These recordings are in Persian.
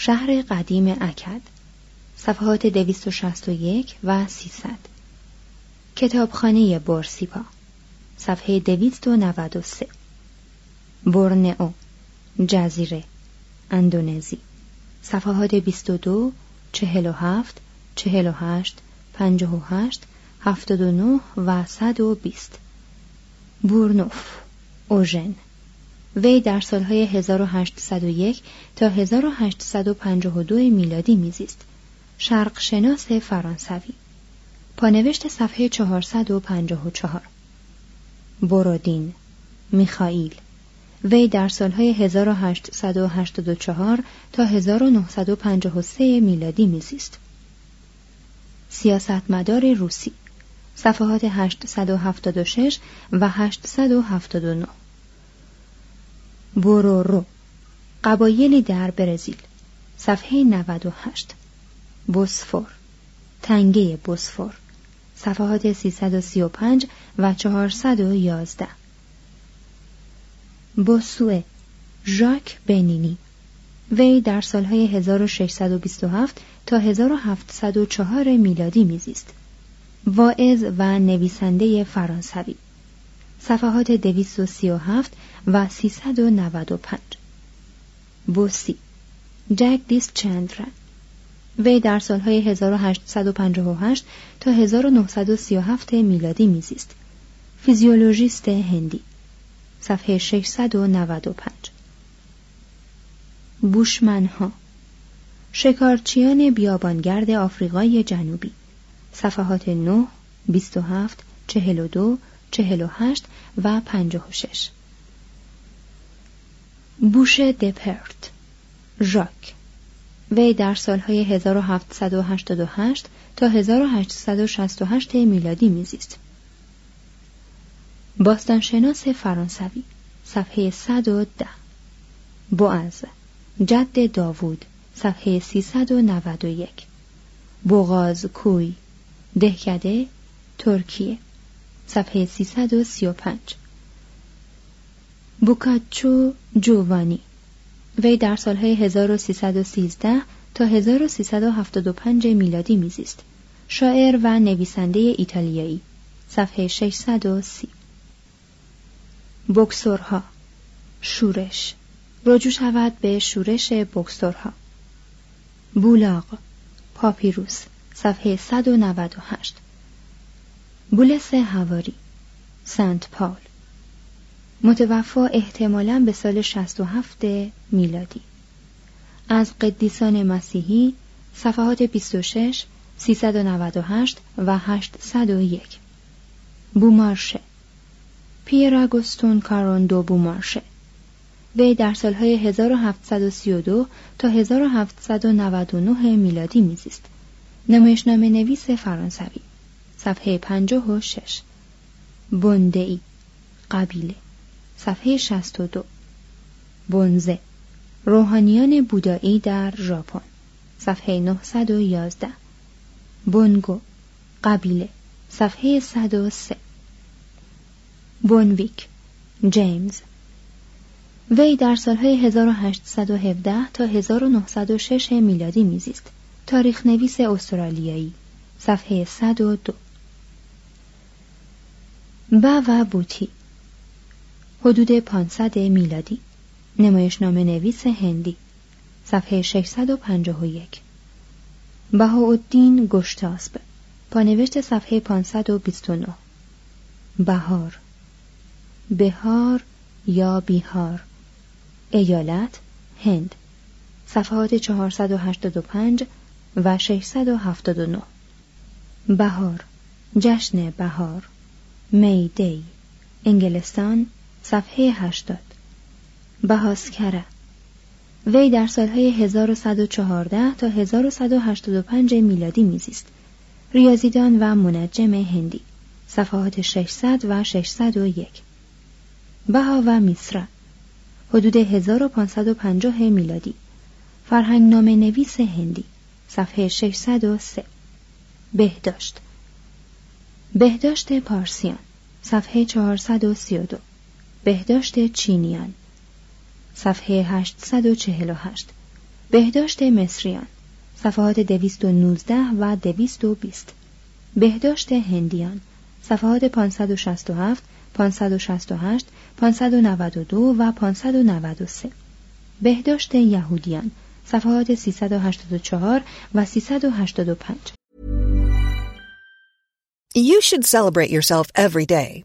شهر قدیم اکد صفحات 261 و 300 کتابخانه بورسیپا صفحه 293 بورنئو جزیره اندونزی. صفحات 22 47 48 58 79 و 120 بورنوف اوژن. وی در سالهای 1801 تا 1852 میلادی میزیست. شرق شناس فرانسوی. پانوشت صفحه 454 برودین میخائیل وی در سالهای 1884 تا 1953 میلادی میزیست. سیاستمدار روسی صفحات 876 و 879 بورورو قبایلی در برزیل. صفحه 98 بوسفور. تنگه بوسفور. صفحات 335 و 411 بوسوه. ژاک بنینی. وی در سالهای 1627 تا 1704 میلادی میزیست. واعظ و نویسنده فرانسوی. صفحات 237 و 395 بوسی. جک دیس چندرن وی در سالهای 1858 تا 1937 میلادی میزیست. فیزیولوژیست هندی. صفحه 695 بوشمنها. شکارچیان بیابانگرد آفریقای جنوبی. صفحات 9 27 42 48 و 56 بوش دپرت. ژاک. وی در سالهای 1788 تا 1868 میلادی میزیست. باستانشناس فرانسوی صفحه 110 بوعز جد داوود صفحه 391 بوغاز کوی دهکده ترکیه صفحه 335 بوکاچو جووانی. وی در سالهای 1313 تا 1375 میلادی میزیست. شاعر و نویسنده ایتالیایی. صفحه 630 بکسورها شورش. رجوع شود به شورش بکسورها بولاغ. پاپیروس. صفحه 198 بولس هواری. سنت پاول. متوفا احتمالا به سال 67 میلادی. از قدیسان مسیحی صفحات 26 398 و 801 بومارشه. پیر آگوستون کاروندو بومارشه. وی در سالهای 1732 تا 1799 میلادی میزیست. نمایشنامه نویس فرانسوی. صفحه 56 بندئی قبیله. صفحه 62 بنزه. روحانیان بودایی در ژاپن. صفحه 911 بونگو. قبیله. صفحه 103 بونویک. جیمز. وی در سالهای 1817 تا 1906 میلادی میزیست. تاریخ نویس استرالیایی. صفحه 102 با و بوتی حدود 500 میلادی. نمایشنامه نویس هندی. صفحه 651 بهاءالدین گشتاسب. پانوشت صفحه 529 بهار. بهار یا بیهار. ایالت هند. صفحات 485 و 679 بهار. جشن بهار. می دی انگلستان صفحه 80 بهاسکره وی در سالهای 1114 تا 1185 میلادی میزیست. ریاضیدان و منجم هندی. صفحات 600 و 601 بها و میسرا. حدود 1550 میلادی. فرهنگ نام نویس هندی. صفحه 603 بهداشت. بهداشت پارسیان. صفحه 432 بهداشت چینیان. صفحه 848 بهداشت مصریان. صفحات 219 و 220 بهداشت هندیان. صفحات 567 568 592 و 593 بهداشت یهودیان. صفحات 384 و 385 You should celebrate yourself every day,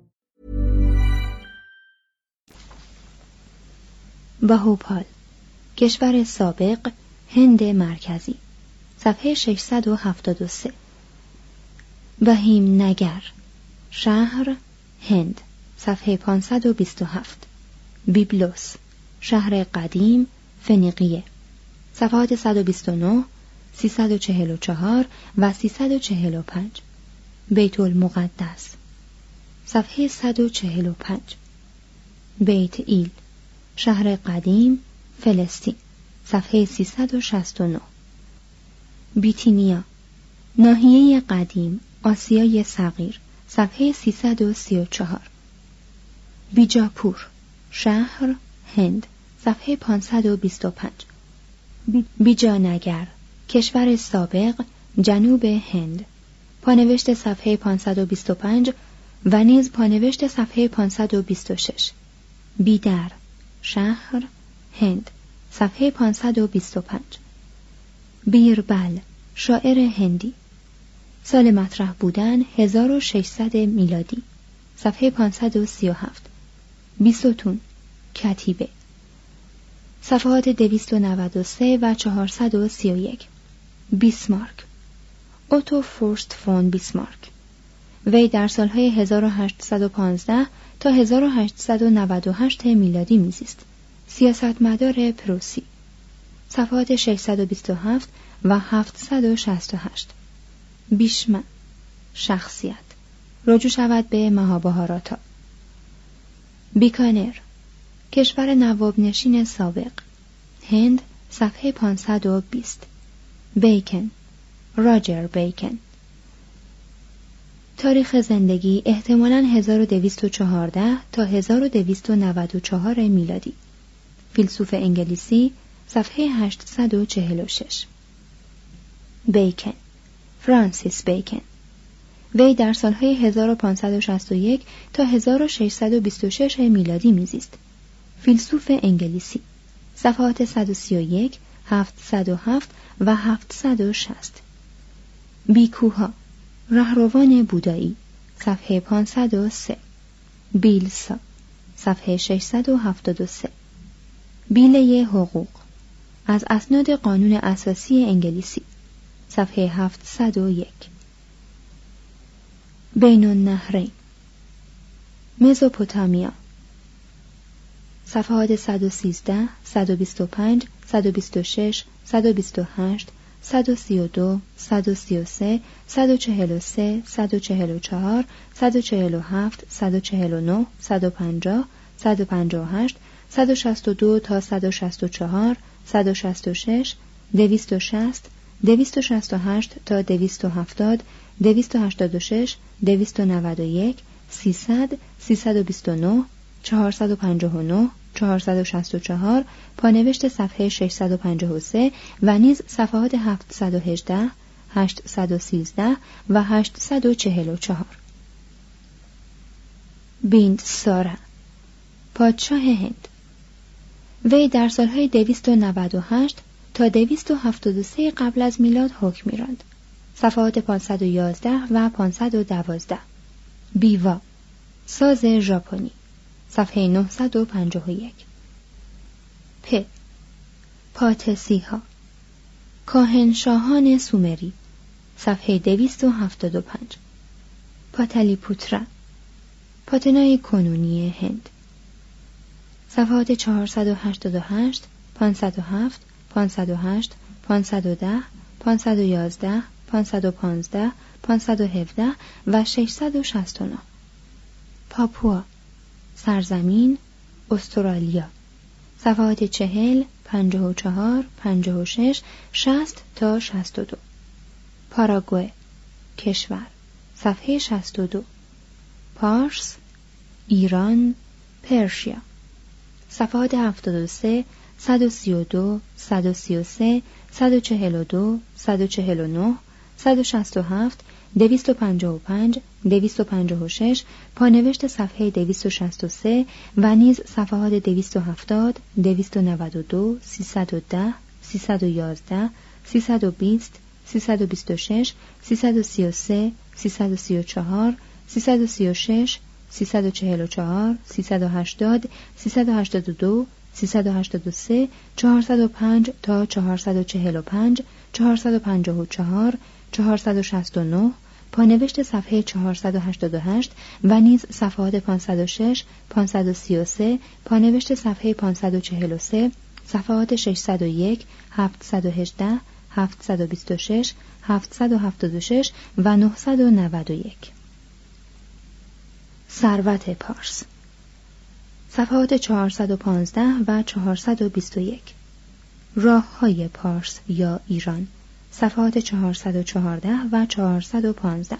بهوپال کشور سابق هند مرکزی. صفحه 673 وهیم نگر شهر هند. صفحه 527 بیبلوس شهر قدیم فنیقیه. صفحات 129 344 و 345 بیت المقدس. صفحه 145 بیت ایل. شهر قدیم فلسطین صفحه 369 بیتینیا ناحیه قدیم آسیای صغیر صفحه 334 بیجاپور شهر هند صفحه 525 بیجانگر کشور سابق جنوب هند. پانوشت صفحه 525 و نیز پانوشت صفحه 526 بیدر شهر هند صفحه 525 بیربل شاعر هندی. سال مطرح بودن 1600 میلادی. صفحه 537 بیستون کتیبه. صفحات 293 و 431 بیسمارک. اوتو فورست فون بیسمارک. وی در سالهای 1815 تا 1898 میلادی میزیست. سیاستمدار پروسی. صفحات 627 و 768 بیشمه شخصیت. رجوع شود به مهابهاراتا بیکانر. کشور نواب نشین سابق. هند صفحه 520 بیکن. راجر بیکن. تاریخ زندگی احتمالاً 1214 تا 1294 میلادی. فیلسوف انگلیسی صفحه 846 بیکن فرانسیس بیکن. وی در سالهای 1561 تا 1626 میلادی میزیست. فیلسوف انگلیسی صفحات 131 707 و 760 بیکوها رهروان بودایی صفحه 503 بیلسا صفحه 673 بیله حقوق از اسناد قانون اساسی انگلیسی صفحه 701 بین النهرین مزوپوتامیا. صفحات 113 125 126 128 132 133 143 144 147 149 150 158 162 تا 164 166 260 268 تا 270 286 291 300 329 459 464 پانوشت صفحه 653 و نیز صفحات 718 813 و 844 بیند سارا پادشاه هند. وی در سالهای 298 تا 273 قبل از میلاد حکم میراند. صفحات 511 و 512 بیوا ساز ژاپنی. صفحه 951 پ. پاتسی ها کاهنشاهان سومری. صفحه 275 پاتلی پوترا پاتنای کنونی هند. صفحات 488 507 508 510 511 515 517 و 669 پاپوا. سرزمین استرالیا. صفحات چهل پنجاه و چهار پنجاه و شش شست تا شست و دو. پاراگوه کشور. صفحه شست و دو. پارس ایران پرشیا. صفحات هفتاد و سه صد و سی و دو صد و سی و سه صد و چهل و دو صد و چهل و نه صد و شست و هفت دویست و پنجاه و پنج دویست و پنجاه و شش پانوشت صفحه دویست و نیز صفحات دویست و هفتاد دویست و نود و دو سیصد و ده سیصد و یازده سیصد و بیست سیصد و بیست و شش سیصد و سی و سه سیصد و سی و چهار سیصد و سی و شش سیصد و چهل و چهار سیصد و هشتاد سیصد و هشتاد و دو 383 405 تا 445 454 469 پانوشت صفحه 488 و نیز صفحات 506 533 پانوشت صفحه 543 صفحات 601 718 726 776 و 991 ثروت پارس. صفحات 415 و 421 راه های پارس یا ایران. صفحات 414 و 415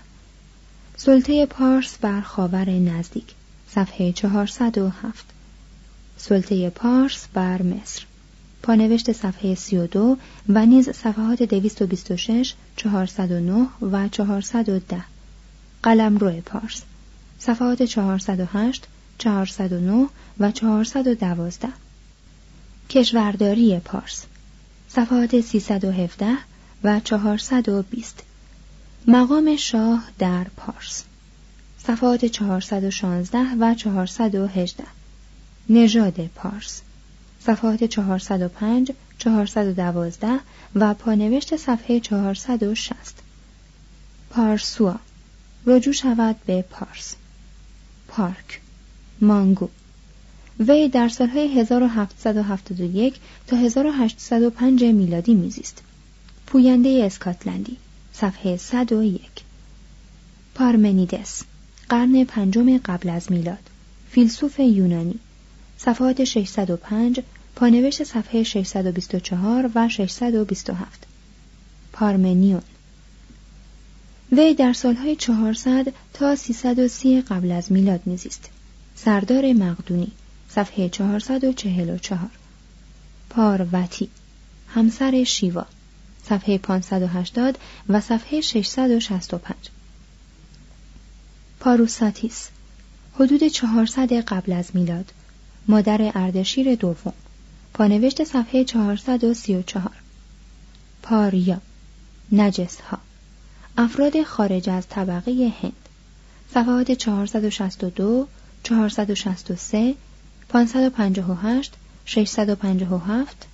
سلطه پارس بر خاور نزدیک. صفحه 407 سلطه پارس بر مصر. پانوشت صفحه 32 و نیز صفحات 226 409 و 410 قلمرو پارس. صفحات 408 409 و 412 کشورداری پارس. صفحات 317 و 420 مقام شاه در پارس. صفحات 416 و 418 نژاد پارس. صفحات 405 412 و پانوشت صفحه 460 پارسوا. رجوع شود به پارس. پارک. مانگو. وی در سالهای 1771 تا 1805 میلادی میزیست. پوینده اسکاتلندی. صفحه 101 پارمنیدس قرن پنجم قبل از میلاد. فیلسوف یونانی. صفحات 605 پانوشت صفحه 624 و 627 پارمنیون. وی در سالهای 400 تا 330 قبل از میلاد میزیست. سردار مقدونی صفحه 444 پاروتی همسر شیوا. صفحه 580 و صفحه 665 پاروساتیس حدود 400 قبل از میلاد مادر اردشیر دوم پانوشت صفحه 434 پاریا نجس ها افراد خارج از طبقه هند صفحات 462 463 558 657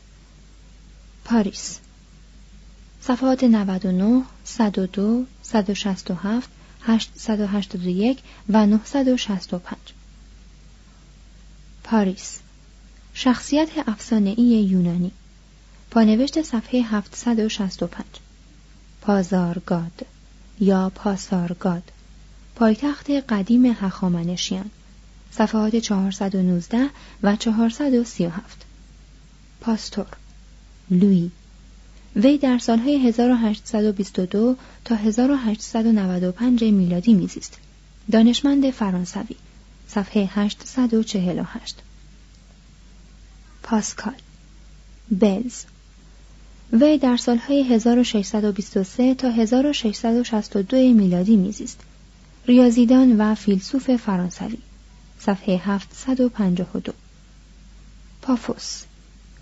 پاریس صفحات 99 102 167 881 و 965 پاریس. شخصیت افسانه‌ای یونانی. پانوشت صفحه 765 پازارگاد یا پاسارگاد. پایتخت قدیم هخامنشیان. صفحات 419 و 437 پاستور. لوی. وی در سالهای 1822 تا 1895 میلادی میزیست. دانشمند فرانسوی صفحه 848 پاسکال بلز. وی در سالهای 1623 تا 1662 میلادی میزیست. ریاضیدان و فیلسوف فرانسوی صفحه 752 پافوس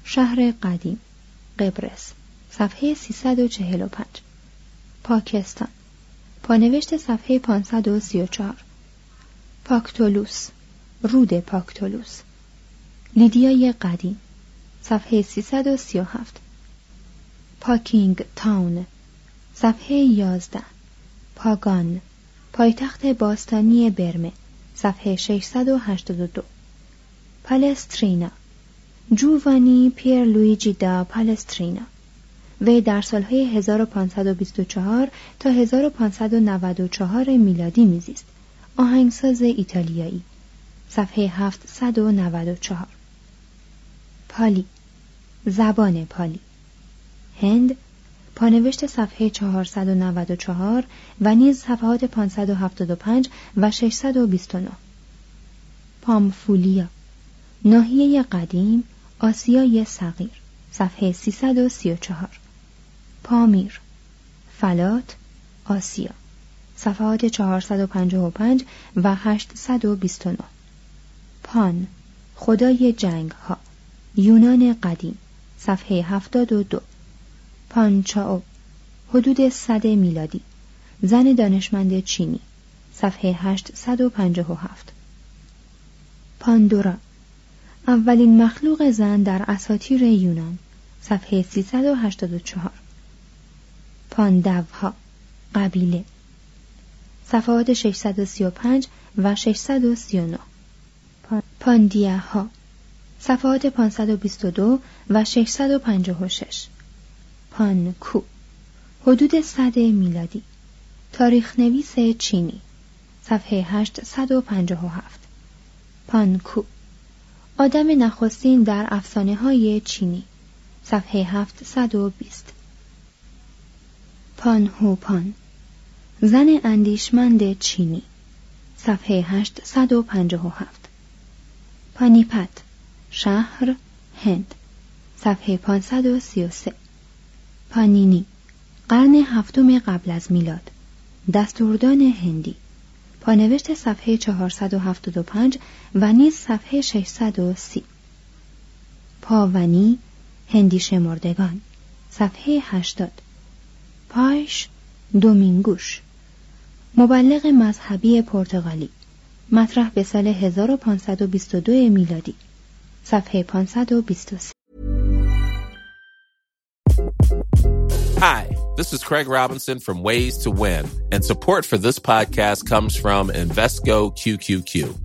شهر قدیم قبرس. صفحه 345 پاکستان. پانوشت صفحه 534 پاکتولوس. رود پاکتولوس. لیدیای قدیم. صفحه 337 پاکینگ تاون. صفحه 11 پاگان. پایتخت باستانی برمه. صفحه 682 پالسترینا. جووانی پیر لویجی دا پالسترینا. وی در سالهای 1524 تا 1594 میلادی میزیست. آهنگساز ایتالیایی. صفحه 794 پالی. زبان پالی. هند. پانوشت صفحه 494 و نیز صفحات 575 و 629 پامفولیا. ناحیه قدیم آسیای صغیر. صفحه 334 پامیر. فلات آسیا. صفحات 455 و 829 پان خدای جنگ ها یونان قدیم صفحه 72 پانچاو حدود صد میلادی. زن دانشمند چینی صفحه 857 پاندورا اولین مخلوق زن در اساطیر یونان صفحه 384 پاندوها قبیله. صفحات 635 و 639 پاندیه ها صفحات 522 و 656 پانکو. حدود صد میلادی. تاریخ نویس چینی. صفحه 857 پانکو. آدم نخستین در افسانه های چینی. صفحه 720 پان هو پان زن اندیشمند چینی. صفحه 857 پانیپت شهر هند. صفحه 533 پانینی قرن هفتم قبل از میلاد. دستوردان هندی. پانوشت صفحه 475 و نیز صفحه 630 پاونی هندی شمردگان. صفحه 80 پایش دومینگوش مبلغ مذهبی پرتغالی مطرح به سال 1522 میلادی صفحه 523 Hi, this is Craig Robinson from Ways to Win, and support for this podcast comes from Invesco QQQ.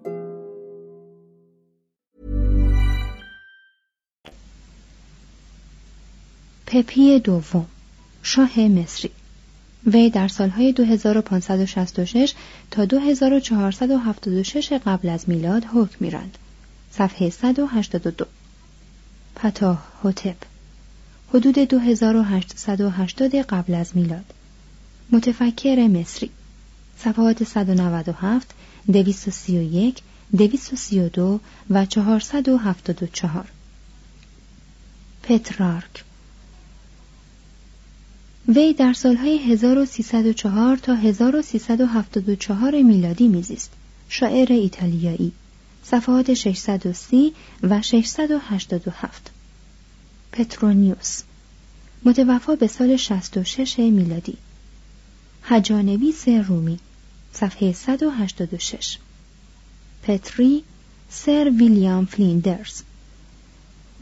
پپی دوم شاه مصری. وی در سالهای 2566 تا 2476 قبل از میلاد حکم میراند. صفحه 182 پتاه هوتپ حدود 2880 قبل از میلاد. متفکر مصری. صفحات 197 231 232 و 474 پترارک. وی در سالهای 1304 تا 1374 میلادی میزیست. شاعر ایتالیایی. صفحات 630 و 687 پترونیوس. متوفا به سال 66 میلادی. هجانویس رومی. صفحه 186 پتری سر ویلیام فلیندرز.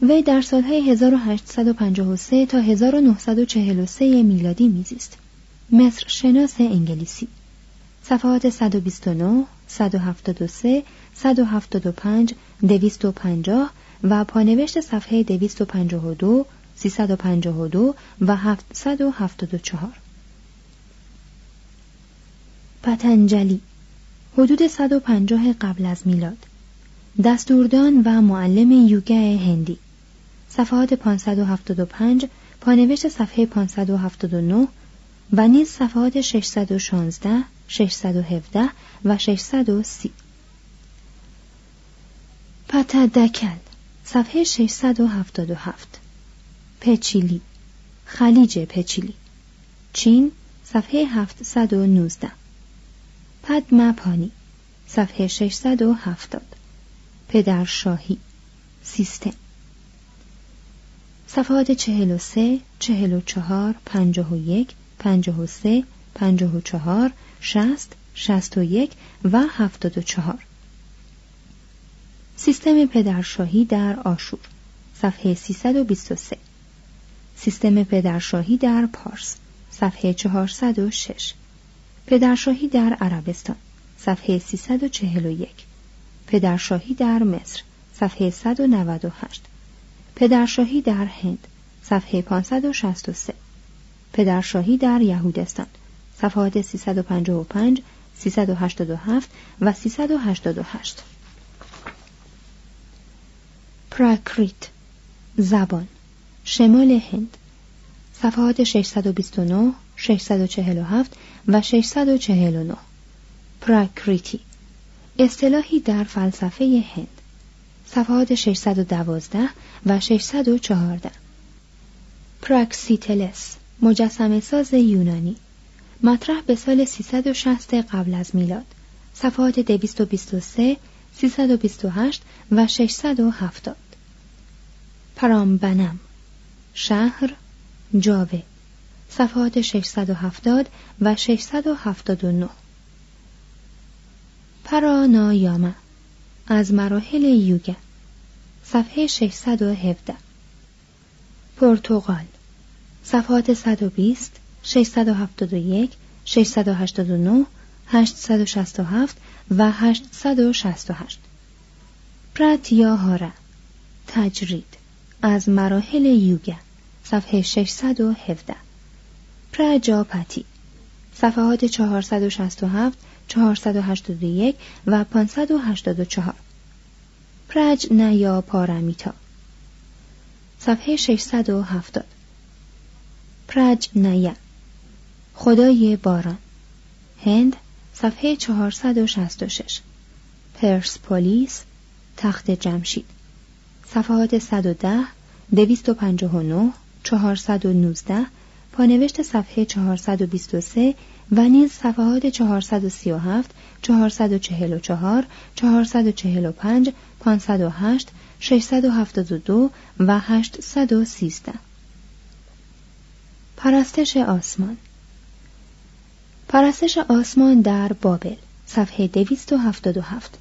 وی در سالهای 1853 تا 1943 میلادی میزیست. مصر شناس انگلیسی. صفحات 129 173 175 250 و پانوشت صفحه 252 352 و 774 پتنجلی حدود 150 قبل از میلاد. دستوردان و معلم یوگه هندی. صفحات 575 پانوشت صفحه 579 و نیز صفحات 616 617 و 630 پتدکل صفحه 677 پچیلی خلیج پچیلی. چین صفحه 719 پدما پانی صفحه 670 پدرشاهی سیستم. صفحات 43 44 51 53 54 60 61 و 74 سیستم پدرشاهی در آشور صفحه 323 سیستم پدرشاهی در پارس صفحه 406 پدرشاهی در عربستان صفحه 341 پدرشاهی در مصر صفحه 198 پدرشاهی در هند صفحه 563 پدرشاهی در یهودستان صفحات 355 387 و 388 پراکریت زبان شمال هند صفحات 629 647 و 649 پراکریتی اصطلاحی در فلسفه هند. صفحات 612 و 614 پراکسیتلس مجسم ساز یونانی. مطرح به سال 360 قبل از میلاد. صفحات 223 328 و 670 پرامبنم شهر جاوه. صفحات 670 و 679 پرانایاما از مراحل یوگا صفحه 617 پرتغال صفحات 120 671 689 867 و 868 پراتیاهارا تجرید از مراحل یوگا صفحه 617 پراجاپتی صفحات 467 481 و 584 پرج نیا پارمیتا صفحه 670 پرج نیا خدای باران. هند صفحه 466 پرسپولیس تخت جمشید. صفحات 110 259 419 پانوشت صفحه 423 و نیز صفحات 437 444 445 508 672 و 813 پرستش آسمان. پرستش آسمان در بابل صفحه 277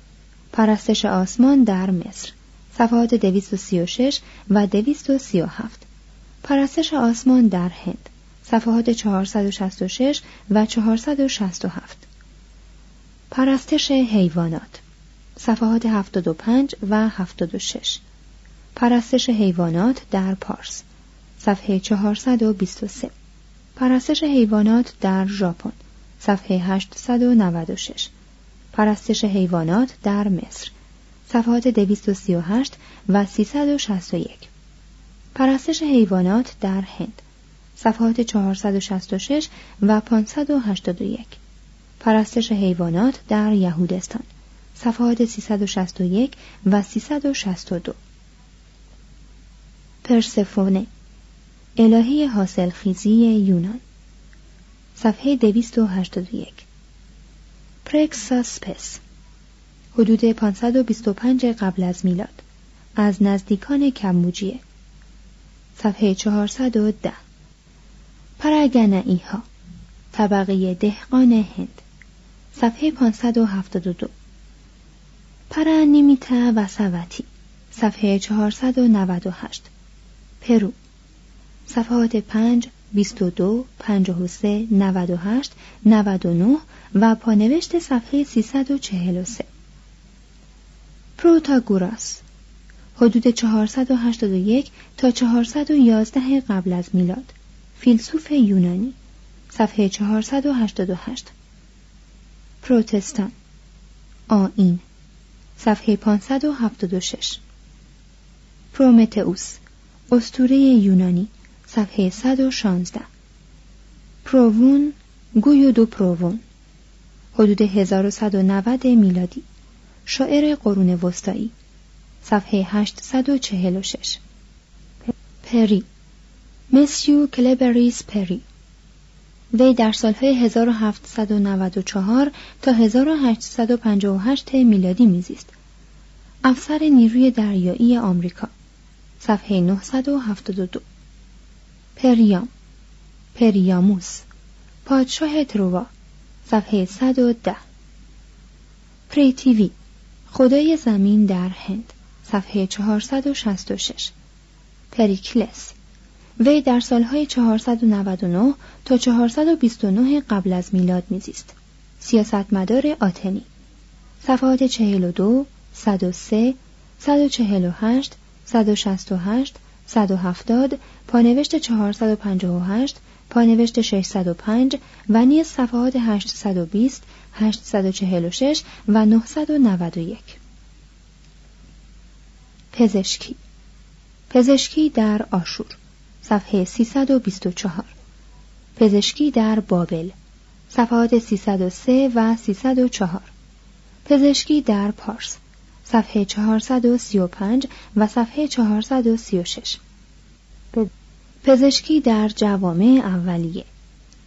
پرستش آسمان در مصر صفحات 236 و 237 پرستش آسمان در هند. صفحات 466 و 467 پرستش حیوانات. صفحات 75 و 76 پرستش حیوانات در پارس. صفحه 423 پرستش حیوانات در ژاپن. صفحه 896 پرستش حیوانات در مصر. صفحات 238 و 361 پرستش حیوانات در هند. صفحات 466 و 581 پرستش حیوانات در یهودستان. صفحات 361 و 362 پرسفونه. الهه حاصل خیزی یونان. صفحه 281 پرکساسپس. حدود 525 قبل از میلاد. از نزدیکان کمبوجیه. صفحه 410 پرگنعی ها طبقه دهقان هند. صفحه 572 پرانیمیتا و سوتی. صفحه 498 پرو. صفحات 5 22 53 98 99 و پانوشت صفحه 343 پروتاگوراس. حدود 481 تا 411 قبل از میلاد. فیلسوف یونانی صفحه 488 پروتستان. آین صفحه 576 پرومتئوس. استوره یونانی صفحه 116 پروون گویو دو پروون. حدود 1190 میلادی. شاعر قرون وسطایی. صفحه 846 پری. مسیو کلبریس پری. وی در سالهای 1794 تا 1858 میلادی میزیست. افسر نیروی دریایی آمریکا. صفحه 972 پریام. پریاموس. پادشاه تروا صفحه 110 پریتیوی خدای زمین در هند. صفحه 466 پریکلس. وی در سالهای 499 تا 429 قبل از میلاد میزیست. سیاستمدار آتنی. صفحات 42 103 148 168 170 پانوشت 458 پانوشت 605 و نیز صفحات 820 846 و 991 پزشکی. پزشکی در آشور. صفحه 324 پزشکی در بابل. صفحات 303 و 304 پزشکی در پارس. صفحه 435 و صفحه 436 پزشکی در جوامع اولیه.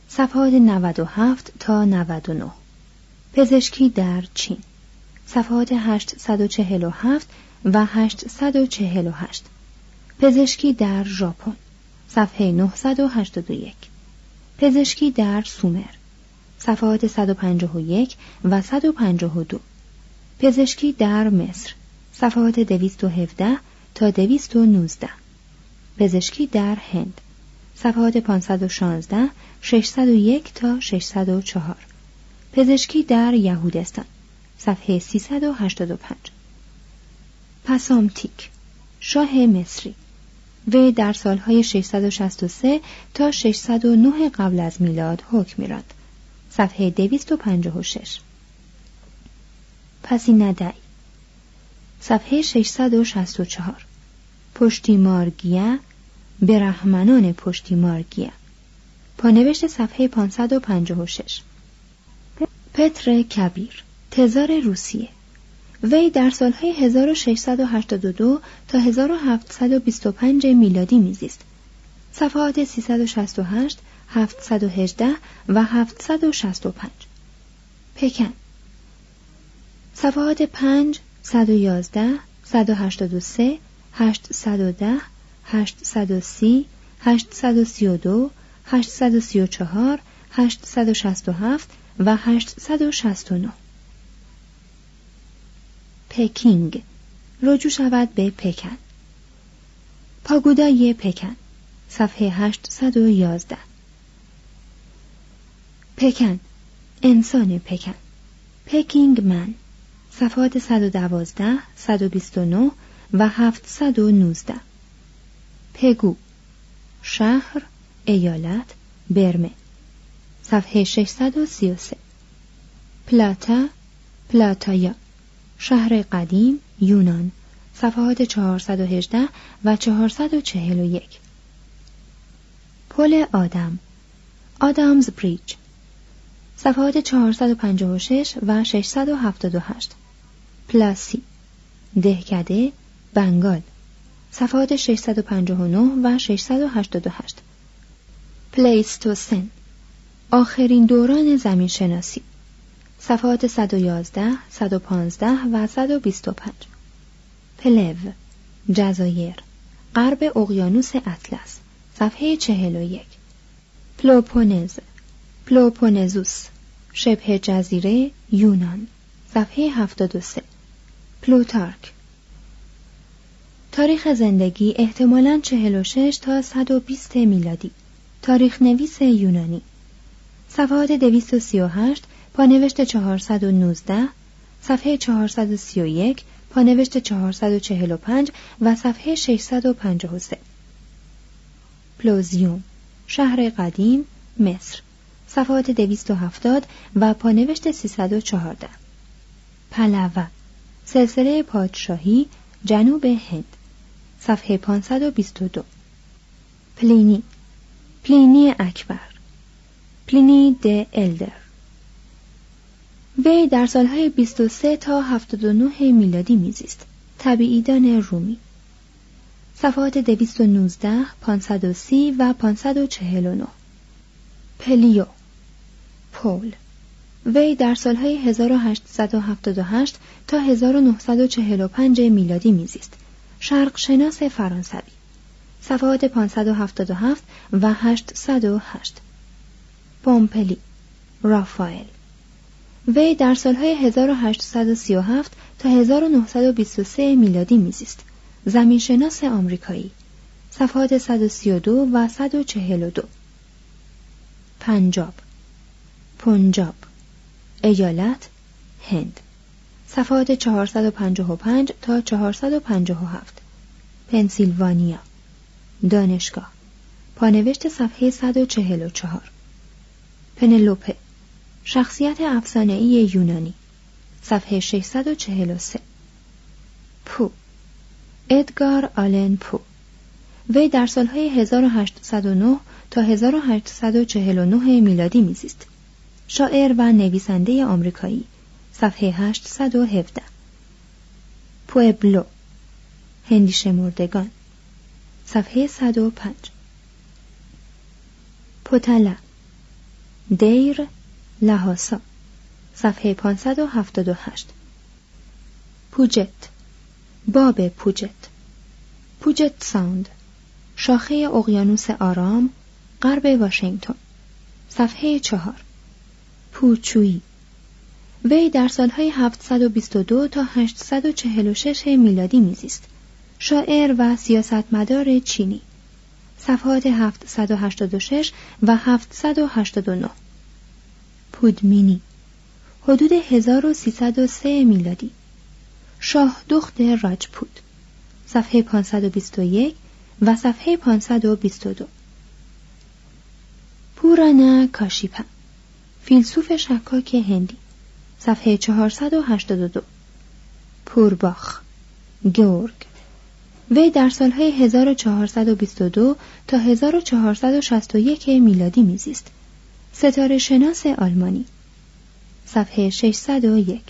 صفحات 97 تا 99 پزشکی در چین. صفحات 847 و 848 پزشکی در ژاپن. صفحه 981 پزشکی در سومر. صفحات 151 و 152 پزشکی در مصر. صفحات 217 تا 219 پزشکی در هند. صفحات 516 601 تا 604 پزشکی در یهودستان. صفحه 385 پسامتیک شاه مصری. وی در سالهای 663 تا 609 قبل از میلاد حکم میراند صفحه 256 پسیندعی صفحه 664 پشتیمارگیه برهمنان پشتیمارگیه پانوشت صفحه 556 پتر کبیر تزار روسیه. وی در سالهای 1682 تا 1725 میلادی میزیست. صفحات 368 718 و 765 پکن. صفحات 5 111 183 810 830 832 834 867 و 869 پکینگ. رجوع شود به پکن. پاگودای پکن. صفحه 811 پکن. انسان پکن. پکینگ من. صفحات 112 129 و 719 پگو. شهر ایالت برمه. صفحه 633 پلاتا پلاتایا. شهر قدیم یونان. صفحات 418 و 441 پل آدم. آدامز بریج. صفحات 456 و 678 پلاسی. دهکده بنگال. صفحات 659 و 688 پلیستوسن. آخرین دوران زمین شناسی صفحات 111, 115 و 125 پلو جزایر غرب اقیانوس اطلس صفحه 41 پلوپونز پلوپونزوس شبه جزیره یونان صفحه 73 پلوتارک. تاریخ زندگی احتمالاً 46 تا 120 میلادی. تاریخ نویس یونانی. صفحات 238 پانوشت 419 صفحه 431 پانوشت 445 و صفحه 653 پلوزیوم شهر قدیم مصر. صفحات 270 و پانوشت 314 پلوه سلسله پادشاهی جنوب هند. صفحه 522 پلینی پلینی اکبر. پلینی the Elder. وی در سالهای 23 تا 79 میلادی میزیست. طبیعیدان رومی. صفحات 219 530 و 549 پلیو. پول. وی در سالهای 1878 تا 1945 میلادی میزیست. شرق شناس فرانسوی. صفحات 577 و 808 پومپلی. رافائل. وی در سالهای 1837 تا 1923 میلادی میزیست. زمین شناس آمریکایی. صفحات 132 و 142 پنجاب. پنجاب. ایالت هند. صفحات 455 تا 457 پنسیلوانیا. دانشگاه. پانوشت صفحه 144 پنلوپه. شخصیت افسانه‌ای یونانی صفحه 643 پو. ادگار آلن پو. وی در سالهای 1809 تا 1849 میلادی میزیست. شاعر و نویسنده آمریکایی صفحه 817 پوبلو هندیش مردگان صفحه 105 پوتلا دیر لحاسا صفحه 578 پوجت. باب پوجت. پوجت ساوند. شاخه اقیانوس آرام غرب واشنگتن. صفحه چهار. پوچویی وی در سالهای 722 تا 846 میلادی میزیست. شاعر و سیاستمدار چینی. صفحات 786 و 789 پودمینی. حدود 1303 میلادی. شاه دخت راجپود صفحه 521 و صفحه 522 پورانا کاشیپا. فیلسوف شکاک هندی. صفحه 482 پورباخ. گورگ وی در سالهای 1422 تا 1461 میلادی میزیست. ستاره شناس آلمانی. صفحه 601